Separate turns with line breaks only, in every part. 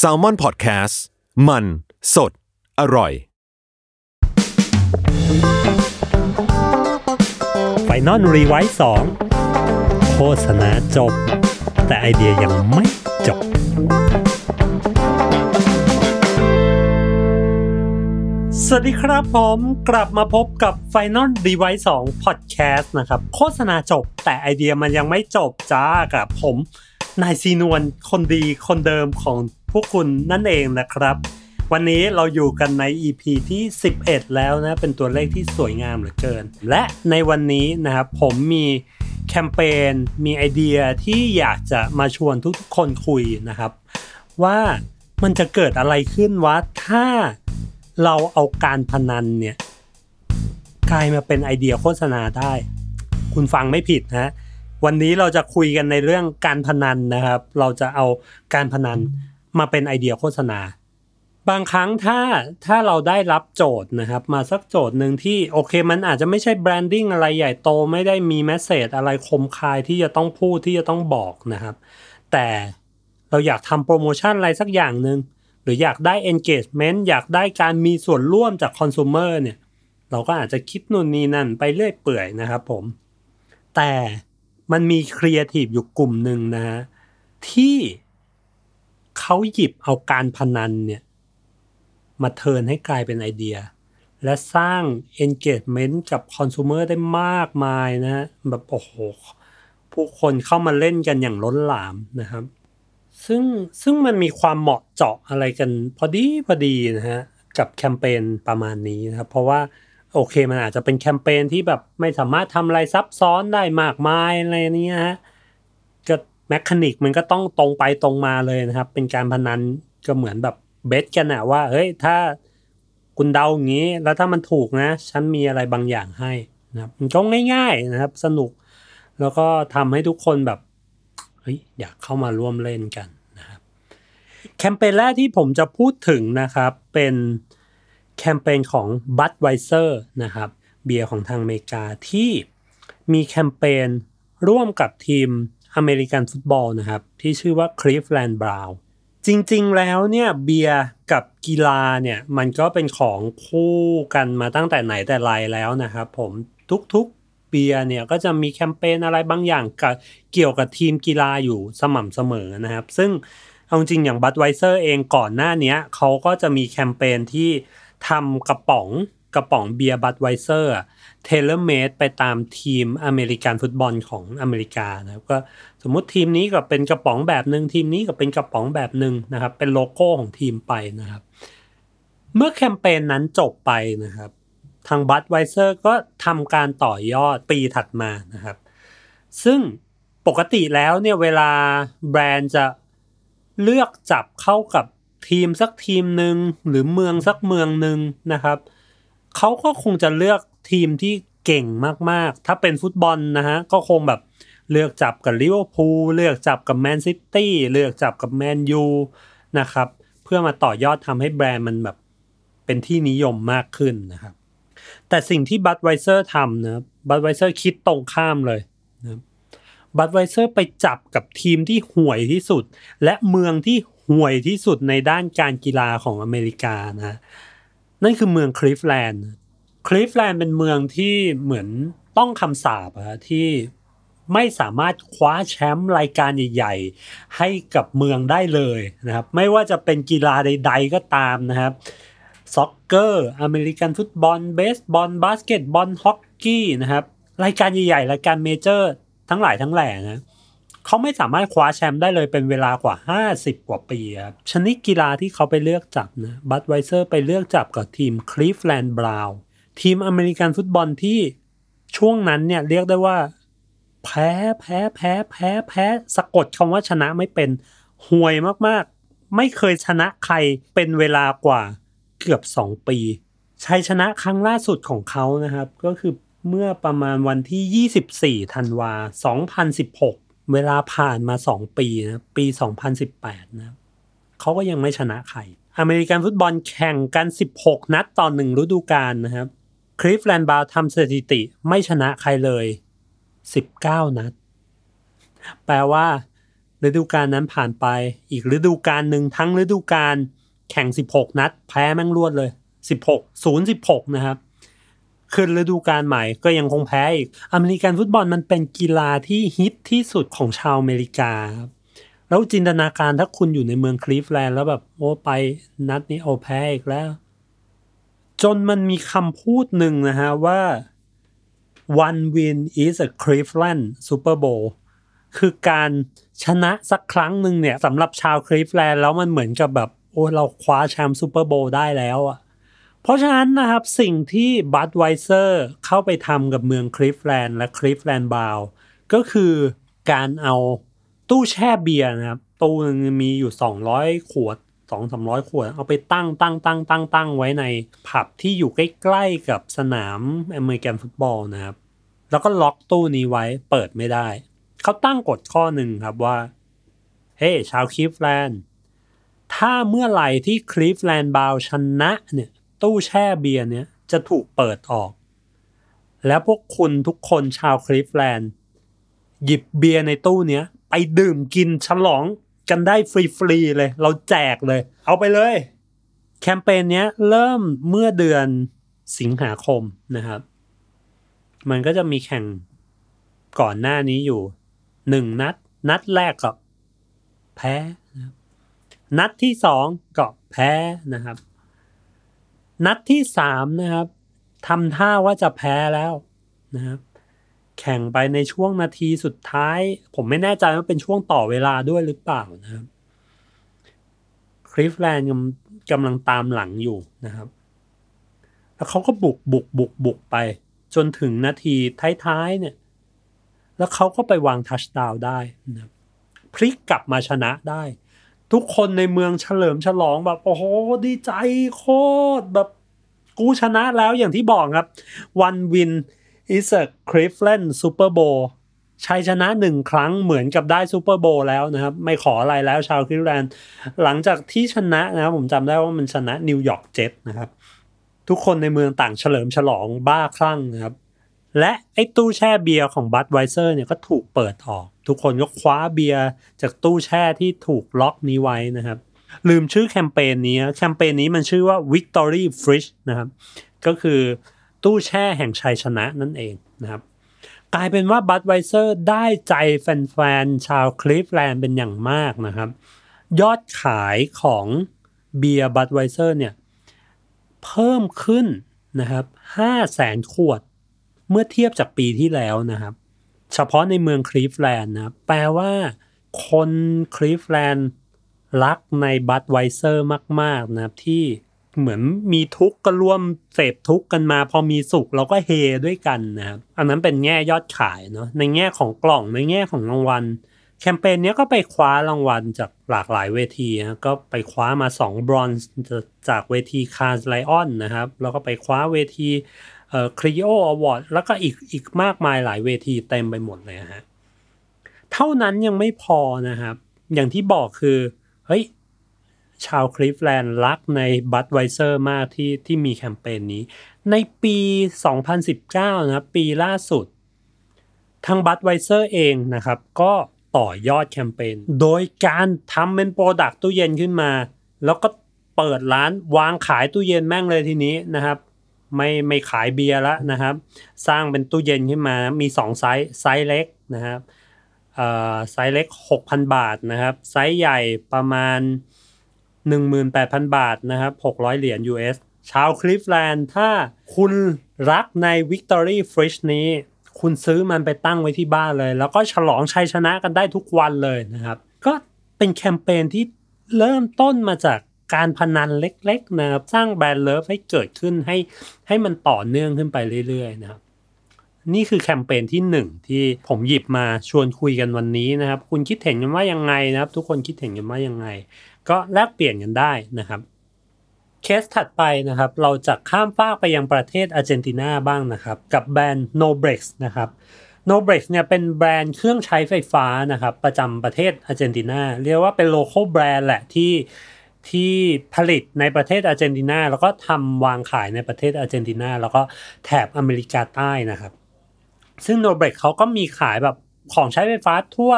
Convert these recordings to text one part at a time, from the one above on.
Salmon Podcast มัน สด อร่อย
Final Revise สองโฆษณาจบ แต่ไอเดียยังไม่จบ สวัสดีครับผมกลับมาพบกับ Final Revise 2 Podcast นะครับ โฆษณาจบแต่ไอเดียมันยังไม่จบจ้ากับผม นายซีนวลคนดีคนเดิมของพวกคุณนั่นเองนะครับ วันนี้เราอยู่กันใน EP ที่ 11 แล้วนะ เป็นตัวเลขที่สวยงามเหลือเกิน และในวันนี้นะครับผมมีแคมเปญมีไอเดียที่อยากจะมาชวนทุกๆคนคุยนะครับ ว่ามันจะเกิดอะไรขึ้นวะถ้าเราเอาการพนันเนี่ยกลายมาเป็นไอเดียโฆษณาได้ คุณฟังไม่ผิดนะ วันนี้เราจะคุยกันในเรื่องการพนันนะครับ เราจะเอาการพนันมาเป็นไอเดียโฆษณา บางครั้งถ้าถ้าเราได้รับโจทย์นะครับ มาสักโจทย์หนึ่งที่โอเคมันอาจจะไม่ใช่ branding อะไรใหญ่โตไม่ได้มี message อะไรคมคายที่จะต้องพูดที่จะต้องบอกนะครับ แต่เราอยากทำโปรโมชั่นอะไรสักอย่างหนึ่งหรืออยากได้ engagement อยากได้การมีส่วนร่วมจากคอน sumer เนี่ย เราก็อาจจะคิดนู่นนี่นั่นไปเรื่อยเปื่อยนะครับผม แต่ มันมีครีเอทีฟอยู่กลุ่มหนึ่งนะ ที่เขาหยิบเอาการพนันเนี่ย มาเทิร์นให้กลายเป็นไอเดีย และสร้าง engagement กับคอน sumer ได้มากมายนะแบบโอ้โห ผู้คนเข้ามาเล่นกันอย่างล้นหลามนะครับ ซึ่งซึ่งมันมีความเหมาะเจาะอะไรกันพอดีพอดีนะฮะ กับแคมเปญประมาณนี้นะครับ เพราะว่า โอเคมันอาจจะเป็นแคมเปญที่แบบไม่สามารถทำอะไรซับซ้อนได้มากมายอะไรนี้ฮะก็แมคานิกมันก็ต้องตรงไปตรงมาเลยนะครับ เป็นการพนันก็เหมือนแบบเบสกันอะว่าเฮ้ยถ้าคุณเดาอย่างนี้ แล้วถ้ามันถูกนะ ฉันมีอะไรบางอย่างให้นะครับมันก็ง่ายๆนะครับ สนุก แล้วก็ทำให้ทุกคนแบบเฮ้ยอยากเข้ามาร่วมเล่นกันนะครับแคมเปญแรกที่ผมจะพูดถึงนะครับเป็น แคมเปญของ Budweiser นะครับเบียร์ของทางอเมริกาที่มีแคมเปญร่วมกับทีมอเมริกันฟุตบอลนะครับ ที่ชื่อว่า Cleveland Brown จริงๆแล้วเนี่ยเบียร์กับกีฬาเนี่ยมันก็เป็นของคู่กันมาตั้งแต่ไหนแต่ไรแล้วนะครับผมทุกๆเบียร์เนี่ยก็จะมีแคมเปญอะไรบางอย่างกับเกี่ยวกับทีมกีฬาอยู่สม่ำเสมอนะครับ ซึ่งเอาจริงอย่าง Budweiser เองก่อนหน้านี้เขาก็จะมีแคมเปญที่ ทำกระป๋องกระป๋องเบียร์ Budweiser tailor-made ไปตามทีมอเมริกันฟุตบอลของอเมริกานะครับก็สมมุติทีมนี้ก็เป็นกระป๋องแบบหนึ่งทีมนี้ก็เป็นกระป๋องแบบหนึ่งนะครับ เป็นโลโก้ของทีมไปนะครับ เมื่อแคมเปญนั้นจบไปนะครับ ทาง Budweiser ก็ทำการต่อยอดปีถัดมานะครับ ซึ่งปกติแล้วเนี่ยเวลาแบรนด์จะเลือกจับเข้ากับ ทีมสักทีมหนึ่งหรือเมืองสักเมืองหนึ่งนะครับเขาก็คงจะเลือกทีมที่เก่งมากๆ ถ้าเป็นฟุตบอลนะฮะก็คงแบบเลือกจับกับลิเวอร์พูลเลือกจับกับแมนซิตี้เลือกจับกับแมนยูนะครับ เพื่อมาต่อยอดทำให้แบรนด์มันแบบเป็นที่นิยมมากขึ้นนะครับ แต่สิ่งที่ Budweiser ทำนะ Budweiser คิดตรงข้ามเลยนะ Budweiser ไปจับกับทีมที่ห่วยที่สุด และเมืองที่ ห่วยที่สุดในด้านการกีฬาของอเมริกานะนั่นคือเมืองคลีฟแลนด์คลีฟแลนด์เป็นเมืองที่เหมือนต้องคำสาปอะที่ไม่สามารถคว้าแชมป์รายการใหญ่ๆ ให้กับเมืองได้เลยนะครับ ไม่ว่าจะเป็นกีฬาใดๆก็ตามนะครับ soccer อเมริกันฟุตบอลเบสบอลบาสเกตบอลฮอกกี้นะครับ รายการใหญ่ๆ รายการ major ทั้งหลายทั้งแหล่นะ เขาไม่สามารถคว้าแชมป์ได้เลยเป็นเวลากว่า 50 กว่าปีครับชนิดกีฬาที่เขาไปเลือกจับนะ Budweiser ไปเลือกจับกับทีม Cleveland Browns ทีมอเมริกันฟุตบอลที่ช่วงนั้นเนี่ยเรียกได้ว่า แพ้แพ้แพ้แพ้แพ้สะกดคำว่าชนะไม่เป็นห่วยมากๆ ไม่เคยชนะใครเป็นเวลากว่าเกือบ 2 ปีชัยชนะครั้งล่าสุดของเขานะครับ ก็คือเมื่อประมาณวันที่ 24 ธันวา 2016 เวลาผ่านมา2ปีนะปี2018นสิบแปดนะเขาก็ยังไม่ชนะใคร อเมริกันฟุตบอลแข่งกัน16นัดต่อหนึ่งฤดูกาลนะครับคลิฟแลนด์บาวทำสถิติไม่ชนะใครเลย19นัด แปลว่าฤดูกาลนั้นผ่านไป อีกฤดูกาลหนึ่งทั้งฤดูกาลแข่ง16นัด แพ้แม่งรวดเลย16 0 16นะครับ ขึ้นฤดูกาลใหม่ก็ยังคงแพ้อีก อเมริกันฟุตบอลมันเป็นกีฬาที่ฮิตที่สุดของชาวอเมริกา แล้วจินตนาการถ้าคุณอยู่ในเมืองคลีฟแลนด์แล้วแบบโอ้ไปนัดนี้โอ้แพ้อีกแล้ว จนมันมีคำพูดหนึ่งนะฮะว่า one win is a Cleveland Super Bowl คือการชนะสักครั้งหนึ่งเนี่ยสำหรับชาวคลีฟแลนด์แล้วมันเหมือนกับแบบโอ้เราคว้าแชมป์ซูเปอร์โบวล์ได้แล้วอะ เพราะฉะนั้นนะครับสิ่งที่ Budweiser เข้าไปทำกับเมืองคลีฟแลนด์และ Cleveland Browns ก็คือการเอาตู้แช่เบียร์นะครับ ตู้นึงมีอยู่ 200 ขวด 2 300 ขวด เอาไปตั้งตั้งตั้งตั้งตั้งไว้ในผับที่อยู่ใกล้ๆกับสนามอเมริกันฟุตบอลนะครับ แล้วก็ล็อกตู้นี้ไว้เปิดไม่ได้ เขาตั้งกฎข้อหนึ่งครับว่า เฮ้ชาวคลีฟแลนด์ถ้าเมื่อไหร่ที่ Cleveland Browns ชนะเนี่ย ตู้แช่เบียร์เนี่ยจะถูกเปิดออก แล้วพวกคุณทุกคนชาวคลีฟแลนด์ หยิบเบียร์ในตู้เนี้ยไปดื่มกินฉลองกันได้ฟรีๆเลย เราแจกเลย เอาไปเลย แคมเปญเนี้ยเริ่มเมื่อเดือนสิงหาคมนะครับ มันก็จะมีแข่งก่อนหน้านี้อยู่หนึ่งนัด นัดแรกก็แพ้ นัดที่สองก็แพ้นะครับ นัดที่สามนะครับทำท่าว่าจะแพ้แล้วนะครับ แข่งไปในช่วงนาทีสุดท้าย ผมไม่แน่ใจว่าเป็นช่วงต่อเวลาด้วยหรือเปล่านะครับคลิฟแลนด์กำลังตามหลังอยู่นะครับ แล้วเขาก็บุกบุกบุกบุกไป จนถึงนาทีท้ายๆเนี่ย แล้วเขาก็ไปวางทัชดาวได้นะครับพลิกกลับมาชนะได้ ทุกคนในเมืองเฉลิมฉลองแบบโอ้โหดีใจโคตรแบบกูชนะแล้วอย่างที่บอกครับ one win is a Cleveland Super Bowl ชัยชนะหนึ่งครั้งเหมือนกับได้ซูเปอร์โบวล์แล้วนะครับ ไม่ขออะไรแล้วชาวคลีฟแลนด์หลังจากที่ชนะนะครับผมจำได้ว่ามันชนะ New York Jets นะครับ ทุกคนในเมืองต่างเฉลิมฉลองบ้าคลั่งนะครับ และไอ้ตู้แช่เบียร์ของ Budweiser เนี่ยก็ถูกเปิดออก ทุกคนก็คว้าเบียร์จากตู้แช่ที่ถูกล็อกนี้ไว้นะครับ ลืมชื่อแคมเปญนี้แคมเปญนี้มันชื่อว่า Victory Fridge นะครับ ก็คือตู้แช่แห่งชัยชนะนั่นเองนะครับ กลายเป็นว่า Budweiser ได้ใจแฟนๆ ชาวคลีฟแลนด์เป็นอย่างมากนะครับ ยอดขายของเบียร์ Budweiser เนี่ยเพิ่มขึ้นนะครับ5แสนขวด เมื่อเทียบจากปีที่แล้วนะครับ เฉพาะในเมืองคลีฟแลนด์นะแปลว่าคนคลีฟแลนด์รักใน Budweiser มาก ๆ นะครับที่เหมือนมีทุกข์ก็ร่วมเสพทุกข์กันมา พอมีสุขเราก็เฮด้วยกันนะครับ อันนั้นเป็นแง่ยอดขายเนาะในแง่ของกล่องในแง่ของรางวัล แคมเปญเนี้ยก็ไปคว้ารางวัลจากหลากหลายเวทีนะก็ไปคว้ามา2บรอนซ์จากเวที Cannes Lions นะครับ แล้วก็ไปคว้าเวที เอ่อ Clio Awards แล้วก็อีกอีกมากมายหลายเวทีเต็มไปหมดเลยฮะเท่านั้นยังไม่พอนะครับ อย่างที่บอกคือ เฮ้ย ชาวคลีฟแลนด์รักใน Budweiser มากที่ที่มีแคมเปญนี้ ในปี 2019 นะครับ ปีล่าสุด ทาง Budweiser เองนะครับ ก็ต่อยอดแคมเปญโดยการทำเป็น product ตู้เย็นขึ้นมา แล้วก็เปิดร้านวางขายตู้เย็นแม่งเลยทีนี้นะครับ ไม่ไม่ขายเบียร์แล้วนะครับ สร้างเป็นตู้เย็นขึ้นมามี 2 ไซส์ไซส์เล็กนะครับไซส์เล็ก 6,000 บาทนะครับไซส์ใหญ่ประมาณ 18,000 บาทนะครับ600 เหรียญ US ชาวคลิฟแลนด์ถ้าคุณรักใน Victory Fridge นี้ คุณซื้อมันไปตั้งไว้ที่บ้านเลย แล้วก็ฉลองชัยชนะกันได้ทุกวันเลยนะครับ ก็เป็นแคมเปญที่เริ่มต้นมาจาก การพนันเล็กๆนะครับสร้าง brand love ให้เกิดขึ้นให้ให้มันต่อเนื่องขึ้นไปเรื่อยๆนะครับนี่คือแคมเปญที่หนึ่งที่ผมหยิบมาชวนคุยกันวันนี้นะครับ คุณคิดเห็นกันว่ายังไงนะครับ ทุกคนคิดเห็นกันว่ายังไง ก็แลกเปลี่ยนกันได้นะครับเคสถัดไปนะครับ เราจะข้ามฟากไปยังประเทศอาร์เจนตินาบ้างนะครับ กับแบรนด์ Noblex นะครับ Noblex เนี่ยเป็นแบรนด์เครื่องใช้ไฟฟ้านะครับ ประจำประเทศอาร์เจนตินาเรียกว่าเป็นโล c a l แบรนด์แหละที่ ที่ผลิตในประเทศอาร์เจนตินาแล้วก็ทำวางขายในประเทศอาร์เจนตินาแล้วก็แถบอเมริกาใต้นะครับ ซึ่ง Noblex เขาก็มีขายแบบของใช้ไฟฟ้าทั่ว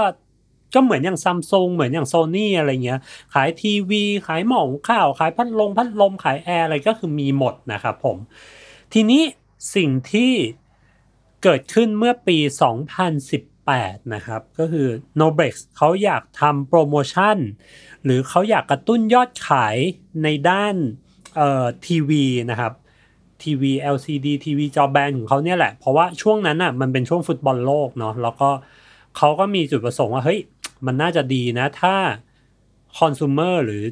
ก็เหมือนอย่างซัมซุงเหมือนอย่างโซนี่อะไรเงี้ย ขายทีวี ขายหม้อหุงข้าว ขายพัดลมพัดลมขายแอร์อะไรก็คือมีหมดนะครับผม ทีนี้สิ่งที่เกิดขึ้นเมื่อปี 2018 นะครับ ก็คือ n o b r e x เขาอยากทำโปรโมชั่น หรือเขาอยากกระตุ้นยอดขายในด้านเอ่อทีวีนะครับทีวี LCD ทีวีจอแบนของเขาเนี่ยแหละ เพราะว่าช่วงนั้นอะมันเป็นช่วงฟุตบอลโลกเนาะแล้วก็เขาก็มีจุดประสงค์ว่า เฮ้ย มันน่าจะดีนะถ้าคอน sumer หรือ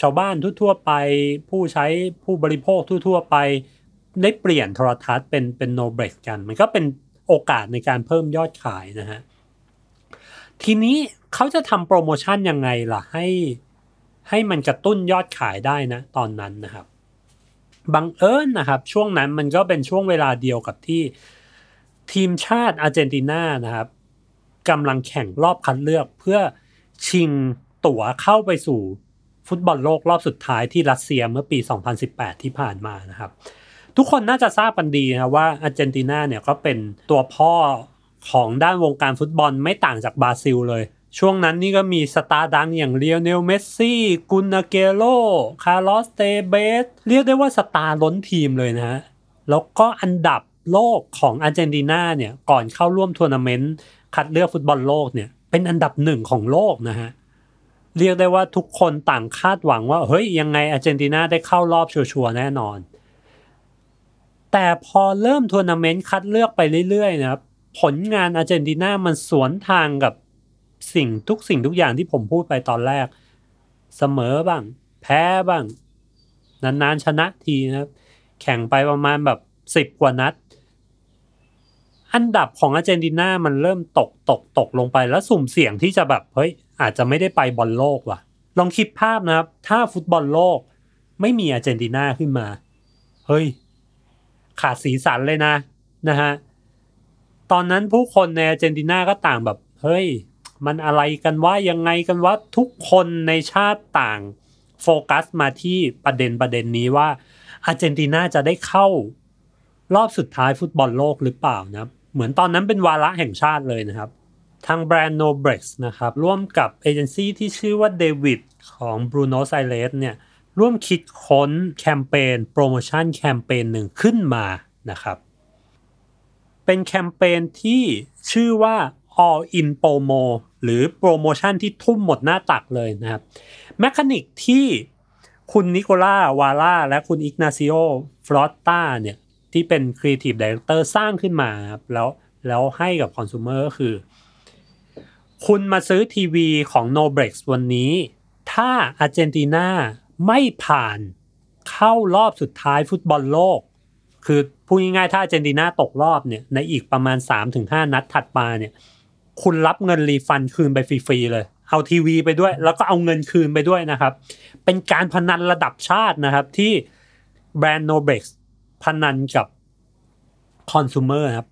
ชาวบ้านทั่วๆไป ผู้ใช้ผู้บริโภคทั่วๆไป ได้เปลี่ยนโทรทัศน์เป็นเป็น no break กัน มันก็เป็น โอกาสในการเพิ่มยอดขายนะฮะ ทีนี้เขาจะทำโปรโมชั่นยังไงล่ะ ให้ให้มันกระตุ้นยอดขายได้นะ ตอนนั้นนะครับบังเอิญนะครับ ช่วงนั้นมันก็เป็นช่วงเวลาเดียวกับที่ทีมชาติอาร์เจนตินานะครับกำลังแข่งรอบคัดเลือกเพื่อชิงตั๋วเข้าไปสู่ฟุตบอลโลกรอบสุดท้ายที่รัสเซียเมื่อปี 2018 ที่ผ่านมานะครับ ทุกคนน่าจะทราบกันดีนะว่าอาร์เจนตินาเนี่ยก็เป็นตัวพ่อของด้านวงการฟุตบอลไม่ต่างจากบราซิลเลย ช่วงนั้นนี่ก็มีสตาร์ดังอย่างเลียวเนลเมสซี่กุนอาเกวโร่คาร์ลอสเตเบสเรียกได้ว่าสตาร์ล้นทีมเลยนะฮะแล้วก็อันดับโลกของอาร์เจนตินาเนี่ยก่อนเข้าร่วมทัวร์นาเมนต์คัดเลือกฟุตบอลโลกเนี่ยเป็นอันดับหนึ่งของโลกนะฮะเรียกได้ว่าทุกคนต่างคาดหวังว่าเฮ้ยยังไงอาร์เจนตินาได้เข้ารอบชัวร์แน่นอน แต่พอเริ่มทัวร์นาเมนต์คัดเลือกไปเรื่อยๆนะครับผลงานอาร์เจนตินามันสวนทางกับสิ่งทุกสิ่งทุกอย่างที่ผมพูดไปตอนแรก เสมอบ้าง แพ้บ้าง นานๆชนะทีนะครับ แข่งไปประมาณแบบสิบกว่านัด อันดับของอาร์เจนตินามันเริ่มตกตกตกลงไปแล้วสุ่มเสี่ยงที่จะแบบเฮ้ยอาจจะไม่ได้ไปบอลโลกว่ะ ลองคิดภาพนะครับ ถ้าฟุตบอลโลก ไม่มีอาร์เจนตินาขึ้นมา เฮ้ย ขาดสีสันเลยนะนะฮะตอนนั้นผู้คนในอาร์เจนตินาก็ต่างแบบ เฮ้ย มันอะไรกันว่ายังไงกันว่าทุกคนในชาติต่างโฟกัสมาที่ประเด็นประเด็นนี้ว่าอาร์เจนตินาจะได้เข้ารอบสุดท้ายฟุตบอลโลกหรือเปล่านะเหมือนตอนนั้นเป็นวาระแห่งชาติเลยนะครับ ทางแบรนด์ Noblex นะครับ ร่วมกับเอเจนซี่ที่ชื่อว่า David ของ Bruno s i l e s เนี่ย ร่วมคิดค้นแคมเปญโปรโมชั่นแคมเปญหนึ่งขึ้นมานะครับ เป็นแคมเปญที่ชื่อว่า All in Promo หรือโปรโมชั่นที่ทุ่มหมดหน้าตักเลยนะครับ mechanic ที่คุณนิโคล่าวาล่าและคุณอิกนาซิโอฟลอตตาเนี่ยที่เป็น Creative Director สร้างขึ้นมาครับแล้วแล้วให้กับคอน sumer ก็คือ คุณมาซื้อทีวีของ Noblex วันนี้ ถ้าอาร์เจนตินา ไม่ผ่านเข้ารอบสุดท้ายฟุตบอลโลก คือพูดง่ายๆถ้าเจนตินาตกรอบเนี่ยในอีกประมาณ 3-5 นัดถัดมาเนี่ย คุณรับเงินรีฟันคืนไปฟรีๆเลย เอาทีวีไปด้วย แล้วก็เอาเงินคืนไปด้วยนะครับ เป็นการพนันระดับชาตินะครับที่แบรนด์ Nobrex พนันกับคอน sumer ครับ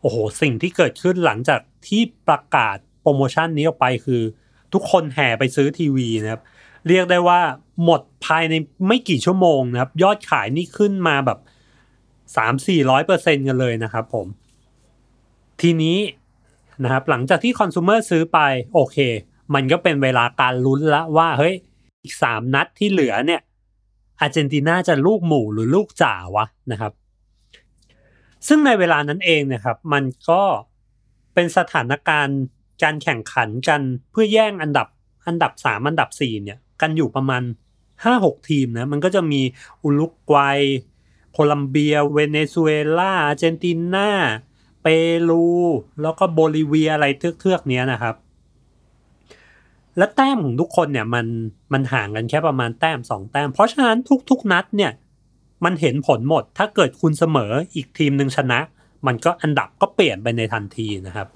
โอ้โห สิ่งที่เกิดขึ้นหลังจากที่ประกาศโปรโมชั่นนี้ออกไปคือ ทุกคนแห่ไปซื้อทีวีนะครับ เรียกได้ว่าหมดภายในไม่กี่ชั่วโมงนะครับ ยอดขายนี่ขึ้นมาแบบสามสี่ร้อยเปอร์เซ็นกันเลยนะครับผม ทีนี้นะครับหลังจากที่คอน sumer ซื้อไปโอเค มันก็เป็นเวลาการลุ้นละว่าเฮ้ยอีกสามนัดที่เหลือเนี่ยอาร์เจนตินาจะลูกหมู่หรือลูกจ่าวะนะครับ ซึ่งในเวลานั้นเองนะครับ มันก็เป็นสถานการณ์การแข่งขันกันเพื่อแย่งอันดับอันดับสามอันดับสี่เนี่ย กันอยู่ประมาณห้าหกทีมนะ มันก็จะมีอุลุกวัย โคลัมเบีย เวเนซุเอลาอาร์เจนตินาเปรู แล้วก็โบลิเวียอะไรเทือกๆเนี้ยนะครับ และแต้มของทุกคนเนี่ยมันมันห่างกันแค่ประมาณแต้มสองแต้ม เพราะฉะนั้นทุกๆนัดเนี่ยมันเห็นผลหมด ถ้าเกิดคุณเสมออีกทีมหนึ่งชนะ มันก็อันดับก็เปลี่ยนไปในทันทีนะครับ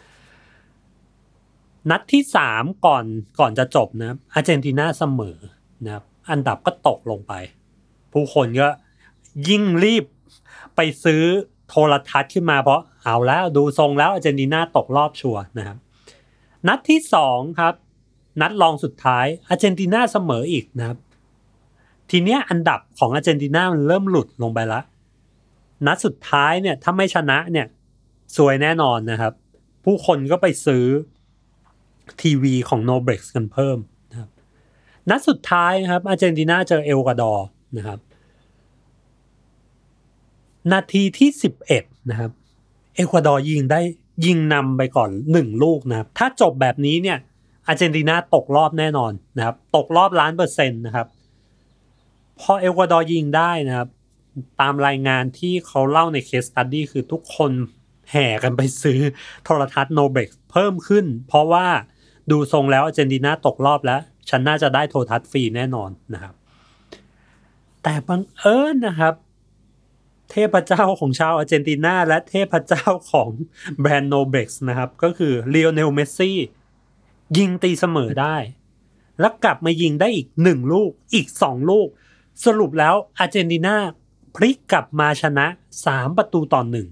นัดที่สามก่อนก่อนจะจบนะอาร์เจนตินาเสมอนะครับอันดับก็ตกลงไป ผู้คนก็ยิ่งรีบไปซื้อโทรทัศน์ขึ้นมาเพราะเอาแล้วดูทรงแล้วอาร์เจนตินาตกรอบชัวร์นะครับ นัดที่สองครับ นัดรองสุดท้ายอาร์เจนตินาเสมออีกนะครับ ทีเนี้ยอันดับของอาร์เจนตินามันเริ่มหลุดลงไปแล้วนัดสุดท้ายเนี่ยถ้าไม่ชนะเนี่ยสวยแน่นอนนะครับ ผู้คนก็ไปซื้อ ทีวีของ n o b r e x กันเพิ่มนะครับนัดสุดท้ายนะครับอาร์เจนตินาเจอเอลกวาดอร์นะครับ นาทีที่สิบเอ็ดนะครับ เอกวาดอร์ยิงได้ยิงนำไปก่อนหนึ่งลูกนะครับ ถ้าจบแบบนี้เนี่ยอาร์เจนตินาตกรอบแน่นอนนะครับ ตกรอบล้านเปอร์เซ็นต์นะครับ พอเอกวาดอร์ยิงได้นะครับ ตามรายงานที่เขาเล่าใน case study คือทุกคนแห่กันไปซื้อโทรทัศน์ Noblex เพิ่มขึ้น เพราะว่า ดูทรงแล้วอาร์เจนตินาตกรอบแล้ว ฉันน่าจะได้โทรทัศน์ฟรีแน่นอนนะครับ แต่บังเอิญนะครับ เทพเจ้าของชาวอาร์เจนตินาและเทพเจ้าของแบรนด์ Noblex นะครับ ก็คือเลโอเนลเมสซี่ยิงตีเสมอได้ แล้วกลับมายิงได้อีกหนึ่งลูกอีกสองลูก สรุปแล้วอาร์เจนตินาพลิกกลับมาชนะสามประตูต่อหนึ่ง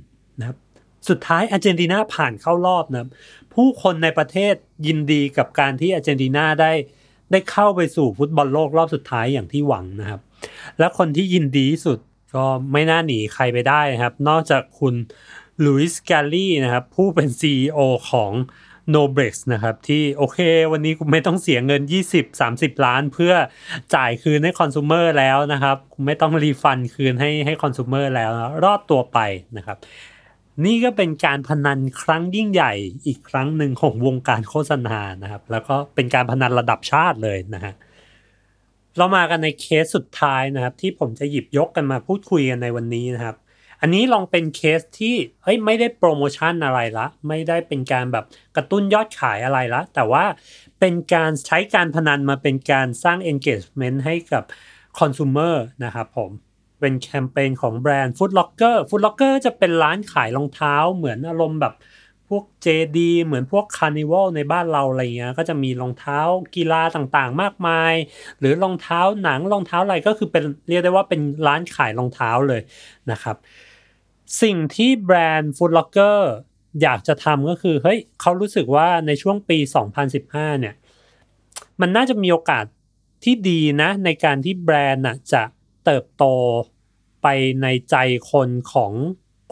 สุดท้ายอาร์เจนตินาผ่านเข้ารอบนะผู้คนในประเทศยินดีกับการที่อาร์เจนตินาได้ได้เข้าไปสู่ฟุตบอลโลกรอบสุดท้ายอย่างที่หวังนะครับ และคนที่ยินดีที่สุดก็ไม่น่าหนีใครไปได้นะครับ นอกจากคุณลุยส์แกลลี่นะครับ ผู้เป็น CEO ของ n o b r e x นะครับ ที่โอเค วันนี้กูไม่ต้องเสียเงิน 20-30 ล้านเพื่อจ่ายคืนให้ consumer แล้วนะครับ ไม่ต้อง refund คืนให้ให้ consumer แล้วนะรอดตัวไปนะครับ นี่ก็เป็นการพนันครั้งยิ่งใหญ่อีกครั้งหนึ่งของวงการโฆษณานะครับ แล้วก็เป็นการพนันระดับชาติเลยนะฮะเรามากันในเคสสุดท้ายนะครับ ที่ผมจะหยิบยกกันมาพูดคุยกันในวันนี้นะครับ อันนี้ลองเป็นเคสที่เฮ้ยไม่ได้โปรโมชั่นอะไรละ ไม่ได้เป็นการแบบกระตุ้นยอดขายอะไรละ แต่ว่าเป็นการใช้การพนันมาเป็นการสร้าง engagement ให้กับคอน sumer นะครับผม เป็นแคมเปญของแบรนด์ Foot Locker Foot Locker จะเป็นร้านขายรองเท้าเหมือนอารมณ์แบบพวก JD เหมือนพวก Carnival ในบ้านเราอะไรเงี้ยก็จะมีรองเท้ากีฬาต่างๆ มากมาย หรือรองเท้าหนังรองเท้าอะไรก็คือเป็นเรียกได้ว่าเป็นร้านขายรองเท้าเลยนะครับ สิ่งที่แบรนด์ Foot Locker อยากจะทำก็คือเฮ้ยเขารู้สึกว่าในช่วงปี 2015 เนี่ย มันน่าจะมีโอกาสที่ดีนะในการที่แบรนด์น่ะจะ เติบโตไปในใจคนของ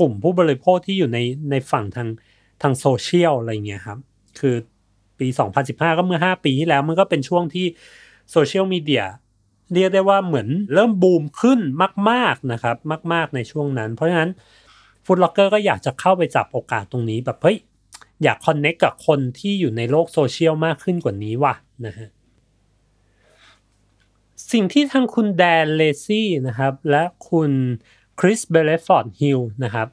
กลุ่มผู้บริโภคที่อยู่ในในฝั่งทางทางโซเชียลอะไรเงี้ยครับ คือปี 2015 ก็เมื่อ 5 ปีที่แล้วมันก็เป็นช่วงที่โซเชียลมีเดียเรียกได้ว่าเหมือนเริ่มบูมขึ้นมาก ๆนะครับ มาก ๆในช่วงนั้น เพราะฉะนั้น Foot Locker ก็อยากจะเข้าไปจับโอกาสตรงนี้แบบเฮ้ยอยาก connect กับคนที่อยู่ในโลกโซเชียลมากขึ้นกว่านี้ว่ะนะฮะ สิ่งที่ทางคุณแดนเลซี่นะครับและคุณคริสเบลฟอร์ดฮิลนะครับ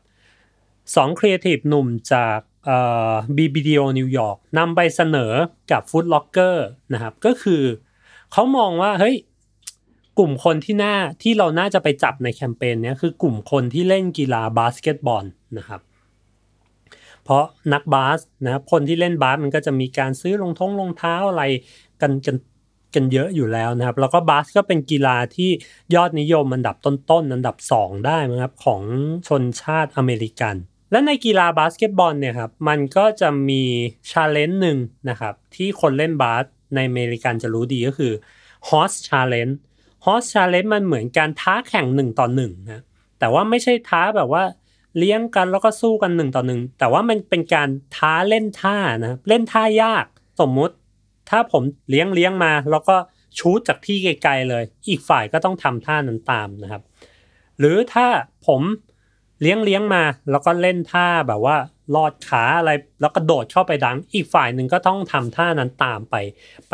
สองครีเอทีฟหนุ่มจากเอ่อ BBDO นิวยอร์กนำไปเสนอกับ Foot Locker นะครับก็คือเขามองว่าเฮ้ยกลุ่มคนที่น่าที่เราน่าจะไปจับในแคมเปญนี้คือกลุ่มคนที่เล่นกีฬาบาสเกตบอลนะครับเพราะนักบาสนะครับคนที่เล่นบาสมันก็จะมีการซื้อรองท้องรองเท้าอะไรกันกัน กันเยอะอยู่แล้วนะครับ แล้วก็บาสก็เป็นกีฬาที่ยอดนิยมอันดับต้นๆอันดับ 2 ได้นะครับของชนชาติอเมริกัน และในกีฬาบาสเกตบอลเนี่ยครับมันก็จะมีchallenge หนึ่งนะครับที่คนเล่นบาสในอเมริกันจะรู้ดีก็คือ horse challenge horse challenge มันเหมือนการท้าแข่งหนึ่งต่อหนึ่งนะแต่ว่าไม่ใช่ท้าแบบว่าเลี้ยงกันแล้วก็สู้กันหนึ่งต่อหนึ่งแต่ว่ามันเป็นการท้าเล่นท่านะเล่นท่ายากสมมุติ ถ้าผมเลี้ยงเลี้ยงมา แล้วก็ shoot จากที่ไกลๆเลย อีกฝ่ายก็ต้องทำท่านั้นตามนะครับ หรือถ้าผมเลี้ยงเลี้ยงมา แล้วก็เล่นท่าแบบว่าลอดขาอะไรแล้วก็โดดเข้าไปดัง อีกฝ่ายหนึ่งก็ต้องทำท่านั้นตามไปไป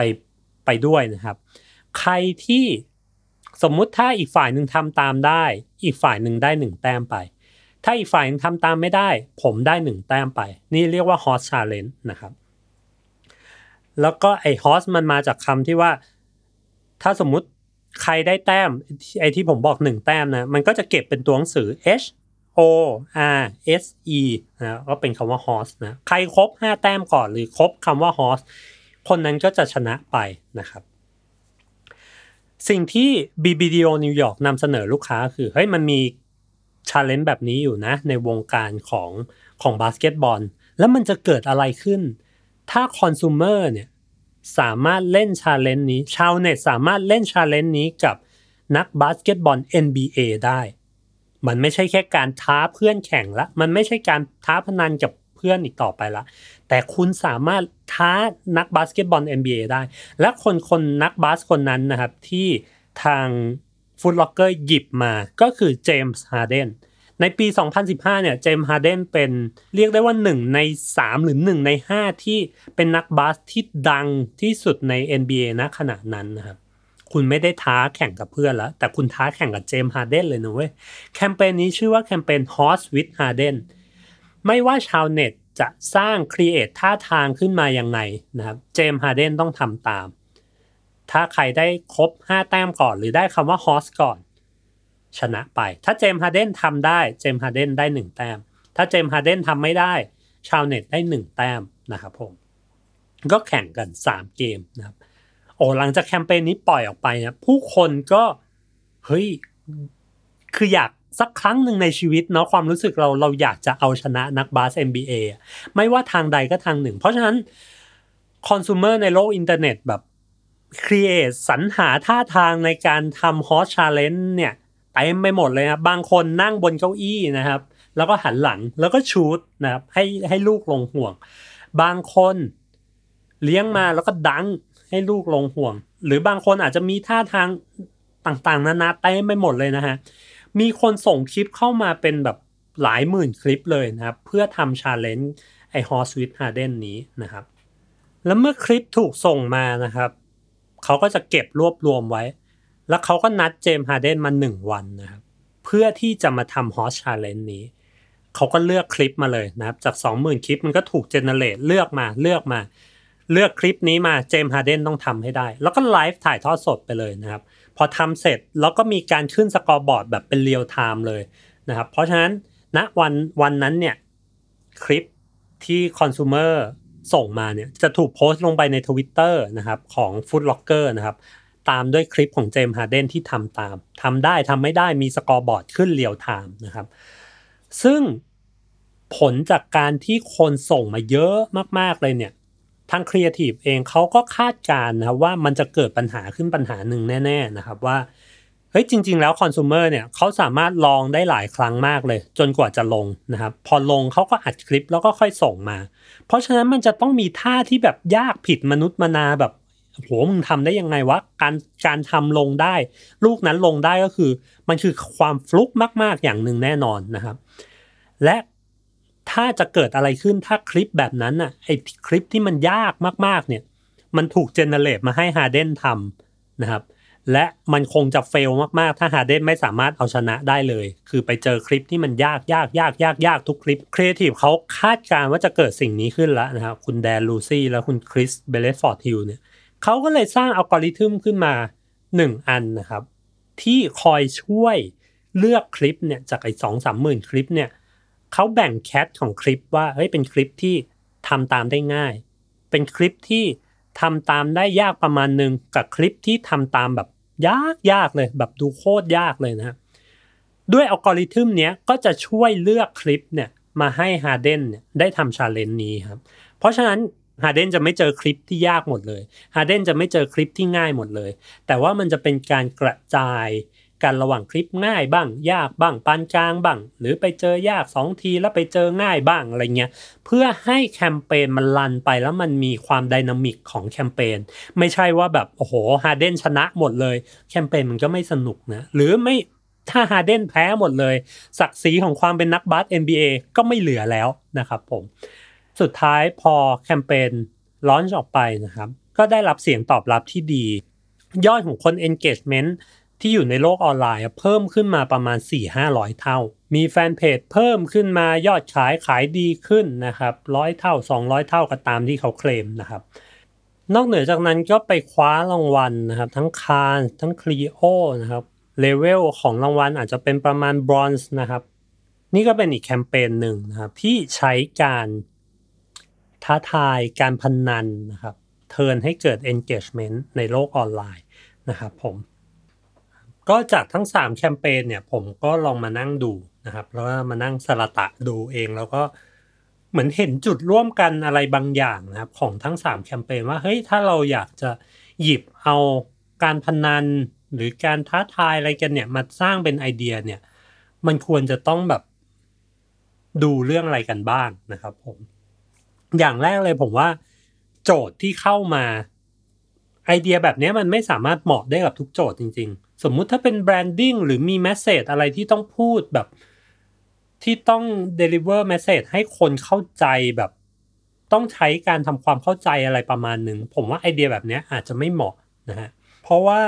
ไปด้วยนะครับ ใครที่สมมุติถ้าอีกฝ่ายหนึ่งทำตามได้ อีกฝ่ายหนึ่งได้หนึ่งแต้มไป ถ้าอีกฝ่ายหนึ่งทำตามไม่ได้ ผมได้หนึ่งแต้มไป นี่เรียกว่า horse challenge นะครับ แล้วก็ไอ้ horse มันมาจากคำที่ว่า ถ้าสมมุติใครได้แต้มไอ้ที่ผมบอกหนึ่งแต้มนะ มันก็จะเก็บเป็นตัวหนังสือ H O R S E นะก็เป็นคำว่า horse นะ ใครครบ 5 แต้มก่อนหรือครบคำว่า horse คนนั้นก็จะชนะไปนะครับ สิ่งที่ BBDO นิวยอร์กนำเสนอลูกค้าคือ เฮ้ยมันมี challenge แบบนี้อยู่นะ ในวงการของของบาสเกตบอล แล้วมันจะเกิดอะไรขึ้น ถ้าคอน sumer เนี่ยสามารถเล่น challenge นี้ ชาวเน็ตสามารถเล่น challenge นี้กับนักบาสเกตบอล NBA ได้ มันไม่ใช่แค่การท้าเพื่อนแข่งละ มันไม่ใช่การท้าพนันกับเพื่อนอีกต่อไปละ แต่คุณสามารถท้านักบาสเกตบอล NBA ได้ และคนคนนักบาสคนนั้นนะครับที่ทาง Foot Locker หยิบมาก็คือเจมส์ฮาร์เดน ในปี 2015 เนี่ย เจมส์ฮาร์เดนเป็นเรียกได้ว่า 1 ใน 3 หรือ 1 ใน 5 ที่เป็นนักบาสที่ดังที่สุดใน NBA ณขณะนั้นนะครับ คุณไม่ได้ท้าแข่งกับเพื่อนแล้ว แต่คุณท้าแข่งกับเจมส์ฮาร์เดนเลยนะเว้ย แคมเปญนี้ชื่อว่าแคมเปญ Horse with Harden ไม่ว่าชาวเน็ตจะสร้าง create ท่าทางขึ้นมายังไงนะครับ เจมส์ฮาร์เดนต้องทำตาม ถ้าใครได้ครบ 5 แต้มก่อน หรือได้คำว่า Horse ก่อน ชนะไป ถ้าเจมส์ฮาร์เดนทำได้เจมส์ฮาร์เดนได้ 1 แต้ม ถ้าเจมส์ฮาร์เดนทำไม่ได้ ชาวเน็ตได้ 1 แต้มนะครับผม ก็แข่งกัน 3 เกมนะครับ โอ้หลังจากแคมเปญนี้ปล่อยออกไปนะผู้คนก็เฮ้ยคืออยากสักครั้งหนึ่งในชีวิตเนาะความรู้สึกเราเราอยากจะเอาชนะนักบาส NBA ไม่ว่าทางใดก็ทางหนึ่ง เพราะฉะนั้นคอน sumer ในโลกอินเทอร์เน็ตแบบcreate สรรหาท่าทางในการทำ horse challenge เนี่ย เต็มไปหมดเลยครับบางคนนั่งบนเก้าอี้นะครับ แล้วก็หันหลังแล้วก็ shoot นะครับให้ให้ลูกลงห่วง บางคนเลี้ยงมาแล้วก็ dunk ให้ลูกลงห่วง หรือบางคนอาจจะมีท่าทางต่างๆ นานาเต็มไปหมดเลยนะฮะมีคนส่งคลิปเข้ามาเป็นแบบหลายหมื่นคลิปเลยนะครับ เพื่อทำ challenge ไอ้ Horse with Harden นี้นะครับ แล้วเมื่อคลิปถูกส่งมานะครับ เขาก็จะเก็บรวบรวมไว้ แล้วเขาก็นัดเจมส์ฮาร์เดนมาหนึ่งวันนะครับ เพื่อที่จะมาทำ horse challenge นี้ เขาก็เลือกคลิปมาเลยนะครับ จาก 20,000 คลิปมันก็ถูก generate เลือกมาเลือกมา เลือกคลิปนี้มาเจมส์ฮาร์เดนต้องทำให้ได้ แล้วก็ไลฟ์ถ่ายทอดสดไปเลยนะครับ พอทำเสร็จแล้วก็มีการขึ้น scoreboard แบบเป็นเรียลไทม์เลยนะครับ เพราะฉะนั้นณวันวันนั้นเนี่ยคลิปที่ consumer ส่งมาเนี่ยจะถูกโพสต์ลงไปใน Twitter นะครับของ Foot Locker นะครับ ตามด้วยคลิปของเจมส์ฮาร์เดนที่ทำตามทำได้ทำไม่ได้มี scoreboard ขึ้นเรียลไทม์นะครับ ซึ่งผลจากการที่คนส่งมาเยอะมาก ๆ เลยเนี่ย ทางครีเอทีฟเองเขาก็คาดการณ์นะครับว่ามันจะเกิดปัญหาขึ้นปัญหาหนึ่งแน่ ๆ นะครับว่า เฮ้ยจริง ๆ แล้วคอน sumer เนี่ยเขาสามารถลองได้หลายครั้งมากเลย จนกว่าจะลงนะครับ พอลงเขาก็อัดคลิปแล้วก็ค่อยส่งมา เพราะฉะนั้นมันจะต้องมีท่าที่แบบยากผิดมนุษย์มนาแบบ โหมึงทำได้ยังไงวะการการทำลงได้ ลูกนั้นลงได้ก็คือ มันคือความฟลุกมาก ๆอย่างหนึ่งแน่นอนนะครับ และถ้าจะเกิดอะไรขึ้นถ้าคลิปแบบนั้นน่ะไอคลิปที่มันยากมาก ๆ เนี่ย มันถูก generate มาให้ฮาร์เดนทำนะครับ และมันคงจะ fail มากๆ ถ้าฮาร์เดนไม่สามารถเอาชนะได้เลย คือไปเจอคลิปที่มันยากยากยากยากยากทุกคลิปครีเอทีฟเขาคาดการณ์ว่าจะเกิดสิ่งนี้ขึ้นแล้วนะครับ คุณแดนลูซี่และคุณคริสเบลฟอร์ดฮิลเนี่ย เขาก็เลยสร้างอัลกอริทึมขึ้นมา 1 อันนะครับ ที่คอยช่วยเลือกคลิปเนี่ยจากไอ้สองสามหมื่นคลิปเนี่ยเขาแบ่ง cat ของคลิปว่าเฮ้ยเป็นคลิปที่ทำตามได้ง่าย เป็นคลิปที่ทำตามได้ยากประมาณหนึ่งกับคลิปที่ทำตามแบบยากยากเลย แบบดูโคตรยากเลยนะครับด้วยอัลกอริทึมเนี้ยก็จะช่วยเลือกคลิปเนี่ยมาให้ฮาร์เดนเนี่ยได้ทำ challenge นี้ครับ เพราะฉะนั้น ฮาร์เดนจะไม่เจอคลิปที่ยากหมดเลยฮาร์เดนจะไม่เจอคลิปที่ง่ายหมดเลย แต่ว่ามันจะเป็นการกระจายกันระหว่างคลิปง่ายบ้าง ยากบ้างปานกลางบ้าง หรือไปเจอยาก 2 ทีแล้วไปเจอง่ายบ้างอะไรเงี้ยเพื่อให้แคมเปญมันรันไปแล้วมันมีความไดนามิกของแคมเปญไม่ใช่ว่าแบบโอ้โหฮาเดนชนะหมดเลยแคมเปญมันก็ไม่สนุกนะหรือไม่ถ้าฮาเดนแพ้หมดเลย ศักดิ์ศรีของความเป็นนักบาส NBA ก็ไม่เหลือแล้วนะครับผม สุดท้ายพอแคมเปญลอนช์ออกไปนะครับ ก็ได้รับเสียงตอบรับที่ดี ยอดของคน engagement ที่อยู่ในโลกออนไลน์เพิ่มขึ้นมาประมาณ 4-500 เท่า มีแฟนเพจเพิ่มขึ้นมายอดขายขายดีขึ้นนะครับร้อยเท่า 200 เท่าก็ตามที่เขาเคลมนะครับ นอกเหนือจากนั้นก็ไปคว้ารางวัลนะครับทั้ง Cannes ทั้ง Clio นะครับเลเวลของรางวัลอาจจะเป็นประมาณบรอนซ์นะครับ นี่ก็เป็นอีกแคมเปญหนึ่งนะครับที่ใช้การ ท้าทายการพนันนะครับ turn ให้เกิด engagement ในโลกออนไลน์นะครับผมก็จากทั้ง 3 แคมเปญเนี่ยผมก็ลองมานั่งดูนะครับแล้วก็มานั่งสระตะดูเองแล้วก็เหมือนเห็นจุดร่วมกันอะไรบางอย่างนะครับของทั้ง 3 แคมเปญว่าเฮ้ยถ้าเราอยากจะหยิบเอาการพนันหรือการท้าทายอะไรกันเนี่ยมาสร้างเป็นไอเดียเนี่ยมันควรจะต้องแบบดูเรื่องอะไรกันบ้างนะครับผม อย่างแรกเลยผมว่า โจทย์ที่เข้ามา ไอเดียแบบนี้มันไม่สามารถเหมาะได้กับทุกโจทย์จริง ๆ สมมุติถ้าเป็น branding หรือมี message อะไรที่ต้องพูดแบบ ที่ต้อง deliver message ให้คนเข้าใจแบบ ต้องใช้การทำความเข้าใจอะไรประมาณหนึ่งผมว่าไอเดียแบบนี้อาจจะไม่เหมาะนะฮะเพราะว่า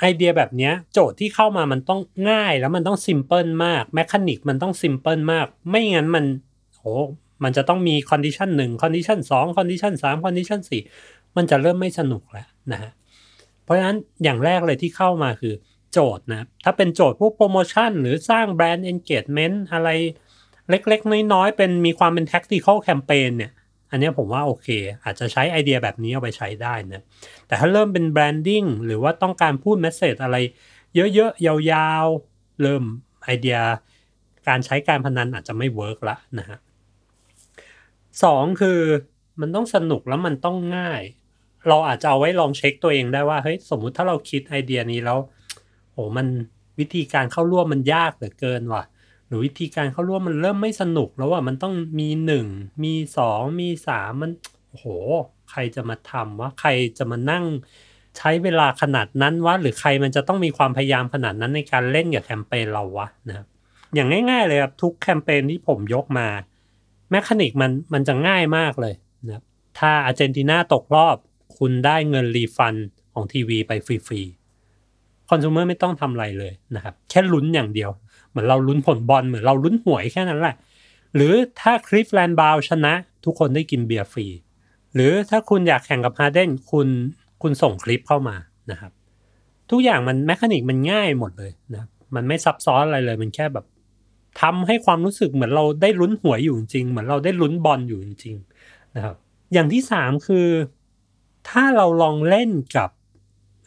ไอเดียแบบนี้โจทย์ที่เข้ามามันต้องง่ายแล้วมันต้อง simple มาก mechanic มันต้อง simple มาก ไม่งั้นมันโห มันจะต้องมี condition หนึ่ง condition สอง condition สาม condition สี่มันจะเริ่มไม่สนุกแล้วนะฮะเพราะฉะนั้นอย่างแรกเลยที่เข้ามาคือโจทย์นะถ้าเป็นโจทย์พวกโปรโมชั่นหรือสร้างแบรนด์ engagement อะไรเล็กๆ น้อยๆ เป็นมีความเป็น tactical campaign เนี่ย อันนี้ผมว่าโอเค อาจจะใช้ไอเดียแบบนี้เอาไปใช้ได้นะ แต่ถ้าเริ่มเป็น branding หรือว่าต้องการพูด message อะไร เยอะๆ ยาวๆ เริ่มไอเดียการใช้การพนันอาจจะไม่เวิร์กละนะฮะ สองคือมันต้องสนุกแล้วมันต้องง่าย เราอาจจะเอาไว้ลองเช็คตัวเองได้ว่าเฮ้ยสมมุติถ้าเราคิดไอเดียนี้แล้วโอ้มันวิธีการเข้าร่วมมันยากเหลือเกินว่ะ หรือวิธีการเข้าร่วมมันเริ่มไม่สนุกแล้วว่ามันต้องมีหนึ่งมีสองมีสามมันโอ้โห ใครจะมาทำวะใครจะมานั่งใช้เวลาขนาดนั้นวะหรือใครมันจะต้องมีความพยายามขนาดนั้นในการเล่นกับแคมเปญเราวะนะครับอย่างง่าย ๆ เลยครับทุกแคมเปญที่ผมยกมา mechanic มันมันจะง่ายมากเลยนะครับถ้าอาร์เจนตินาตกรอบ คุณได้เงิน refund ของทีวีไปฟรีๆคอน sumer ไม่ต้องทำอะไรเลยนะครับ แค่ลุ้นอย่างเดียว เหมือนเราลุ้นผลบอลเหมือนเราลุ้นหวยแค่นั้นแหละ หรือถ้า Cleveland Browns ชนะ ทุกคนได้กินเบียร์ฟรี หรือถ้าคุณอยากแข่งกับฮาเดนคุณคุณส่งคลิปเข้ามานะครับ ทุกอย่างมันแมคานิกมันง่ายหมดเลยนะมันไม่ซับซ้อนอะไรเลย มันแค่แบบ ทำให้ความรู้สึกเหมือนเราได้ลุ้นหวยอยู่จริง เหมือนเราได้ลุ้นบอลอยู่จริงนะครับ อย่างที่สามคือ ถ้าเราลองเล่นกับ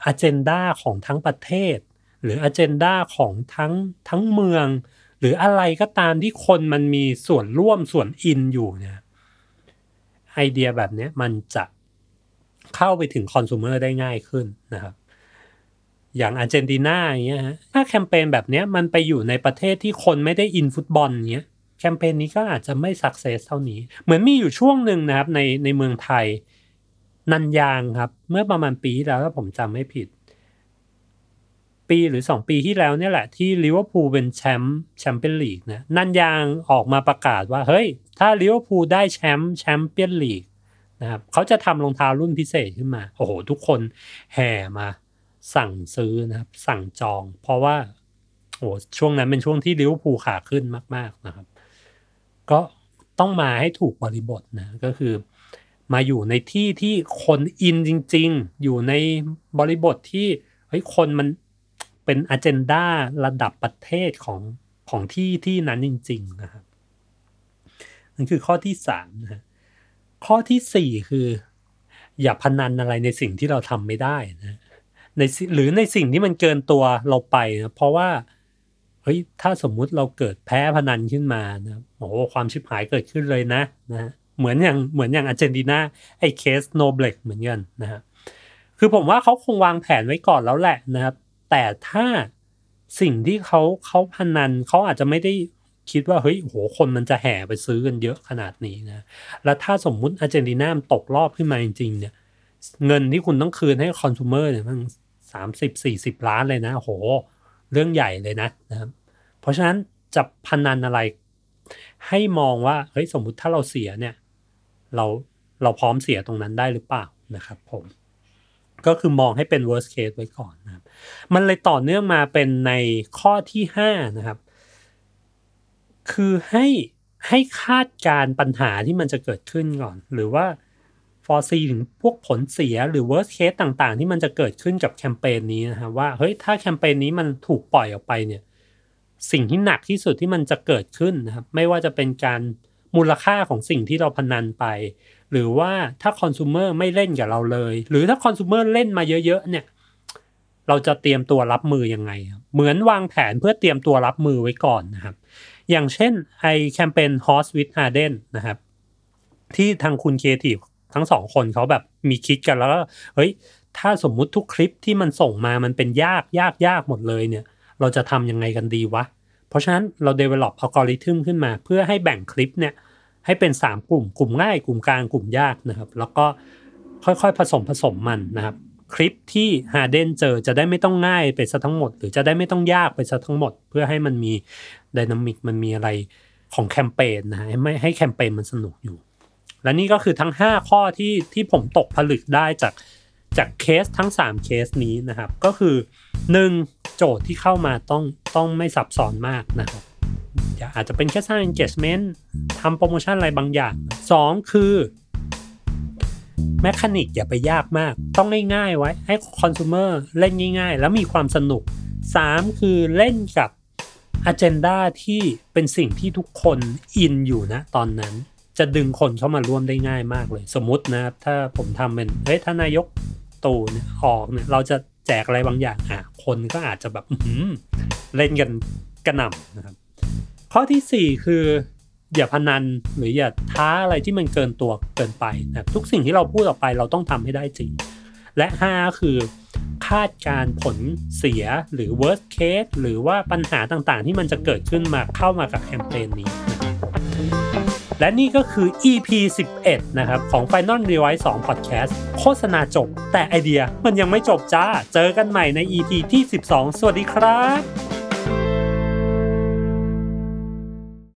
อ g e n d a ของทั้งประเทศ หรืออ g e n d a ของทั้งทั้งเมือง หรืออะไรก็ตามที่คนมันมีส่วนร่วมส่วนอินอยู่เนี่ยไอเดียแบบนี้มันจะเข้าไปถึงคอน sumer ได้ง่ายขึ้นนะครับ อย่างอาร์เจนตินาอย่างเงี้ยฮะถ้าแคมเปญแบบเนี้ยมันไปอยู่ในประเทศที่คนไม่ได้อินฟุตบอลเงี้ยแคมเปญนี้ก็อาจจะไม่สักเซสเท่านี้ เหมือนมีอยู่ช่วงหนึ่งนะครับในในเมืองไทย นันยางครับ เมื่อประมาณปีแล้วถ้าผมจำไม่ผิด ปีหรือสองปีที่แล้วเนี่ยแหละที่ลิเวอร์พูลเป็นแชมป์แชมเปี้ยนลีกนะนันยางออกมาประกาศว่าเฮ้ย ถ้าลิเวอร์พูลได้แชมป์แชมเปี้ยนลีกนะครับเขาจะทำรองเท้ารุ่นพิเศษขึ้นมา โอ้โห ทุกคนแห่มา สั่งซื้อนะครับ สั่งจอง เพราะว่าโอ้ช่วงนั้นเป็นช่วงที่ลิเวอร์พูลขาขึ้นมาก ๆนะครับ ก็ต้องมาให้ถูกบริบทนะก็คือมาอยู่ในที่ที่คนอินจริง ๆ อยู่ในบริบทที่เฮ้ยคนมันเป็นอ g e n d a ระดับประเทศของของที่ที่นั้นจริง ๆ นะครับนั่นคือข้อที่สามนะข้อที่สี่คือ อย่าพนันอะไรในสิ่งที่เราทำไม่ได้นะ ในหรือในสิ่งที่มันเกินตัวเราไปนะเพราะว่าเฮ้ยถ้าสมมุติเราเกิดแพ้พนันขึ้นมานะโอ้ความชิบหายเกิดขึ้นเลยนะนะเหมือนอย่างเหมือนอย่างอาร์เจนตินาไอ้เคส Noblex เหมือนกันนะฮะคือผมว่าเขาคงวางแผนไว้ก่อนแล้วแหละนะครับ แต่ถ้าสิ่งที่เขาเขาพนันเขาอาจจะไม่ได้คิดว่าเฮ้ยโหคนมันจะแห่ไปซื้อกันเยอะขนาดนี้นะ แล้วถ้าสมมุติอาร์เจนตินาตกรอบขึ้นมาจริงๆเนี่ย เงินที่คุณต้องคืนให้ consumer เนี่ยมัน สามสิบสี่สิบล้านเลยนะโหเรื่องใหญ่เลยนะนะครับเพราะฉะนั้นจะพนันอะไร ให้มองว่าเฮ้ยสมมุติถ้าเราเสียเนี่ยเราเราพร้อมเสียตรงนั้นได้หรือเปล่านะครับผมก็คือมองให้เป็น worst case ไว้ก่อนนะครับ มันเลยต่อเนื่องมาเป็นในข้อที่ห้านะครับ คือให้ให้คาดการปัญหาที่มันจะเกิดขึ้นก่อน หรือว่า foresee ถึงพวกผลเสียหรือ worst case ต่างๆ ที่มันจะเกิดขึ้นกับแคมเปญนี้นะครว่าเฮ้ยถ้าแคมเปญนี้มันถูกปล่อยออกไปเนี่ยสิ่งที่หนักที่สุดที่มันจะเกิดขึ้นนะครับไม่ว่าจะเป็นการมูลค่าของสิ่งที่เราพนันไป หรือว่าถ้าคอน sumer ไม่เล่นกับเราเลย หรือถ้าคอน sumer เล่นมาเยอะๆเนี่ยเราจะเตรียมตัวรับมือยังไง เหมือนวางแผนเพื่อเตรียมตัวรับมือไว้ก่อนนะครับ อย่างเช่นไอแคมเปญ Horse with Arden นะครับที่ทางคุณเคทีฟ ทั้งสองคนเขาแบบมีคิดกันแล้วก็เฮ้ยถ้าสมมุติทุกคลิปที่มันส่งมามันเป็นยากยากยากหมดเลยเนี่ย เราจะทำยังไงกันดีวะ เพราะฉะนั้นเรา develop อัลกอริทึมขึ้นมา เพื่อให้แบ่งคลิปเนี่ยให้เป็น 3 กลุ่มกลุ่มง่ายกลุ่มกลางกลุ่มยากนะครับ แล้วก็ค่อยๆผสมผสมมันนะครับ คลิปที่ฮาเดนเจอจะได้ไม่ต้องง่ายไปซะทั้งหมด หรือจะได้ไม่ต้องยากไปซะทั้งหมด เพื่อให้มันมีดินามิกมันมีอะไรของแคมเปญนะฮะให้ไม่ให้แคมเปญมันสนุกอยู่ และนี่ก็คือทั้ง 5 ข้อที่ที่ผมตกผลึกได้จากจากเคสทั้ง 3 เคสนี้นะครับ ก็คือ 1. โจทย์ที่เข้ามาต้องต้องไม่ซับซ้อนมากนะครับอาอาจจะเป็นแค่สร้าง engagement ทำโปรโมชั่นอะไรบางอย่าง 2. คือ mechanic อย่าไปยากมาก ต้องง่ายๆไว้ให้ consumer เล่นง่ายๆ แล้วมีความสนุก 3. คือเล่นกับ agenda ที่เป็นสิ่งที่ทุกคนอินอยู่นะตอนนั้น จะดึงคนเข้ามาร่วมได้ง่ายมากเลย สมมตินะครับถ้าผมทำเป็นเฮ้ยถ้านายกตู่เนี่ยออกเนี่ยเราจะแจกอะไรบางอย่างอะคนก็อาจจะแบบอืเล่นกันกระหน่ำนะครับ ข้อที่ 4 คือ อย่าพนันหรืออย่าท้าอะไรที่มันเกินตัวเกินไปนะครับทุกสิ่งที่เราพูดออกไปเราต้องทำให้ได้จริง และ 5 คือคาดการ์ผลเสียหรือ worst case หรือว่าปัญหาต่างๆ ที่มันจะเกิดขึ้นมาเข้ามากับแคมเปญนี้นะครับ และนี่ก็คือ EP 11 นะครับ ของ Final Rewise 2 Podcast โฆษณาจบ แต่ไอเดียมันยังไม่จบจ้า เจอกันใหม่ใน EP ที่ 12 สวัสดีครับ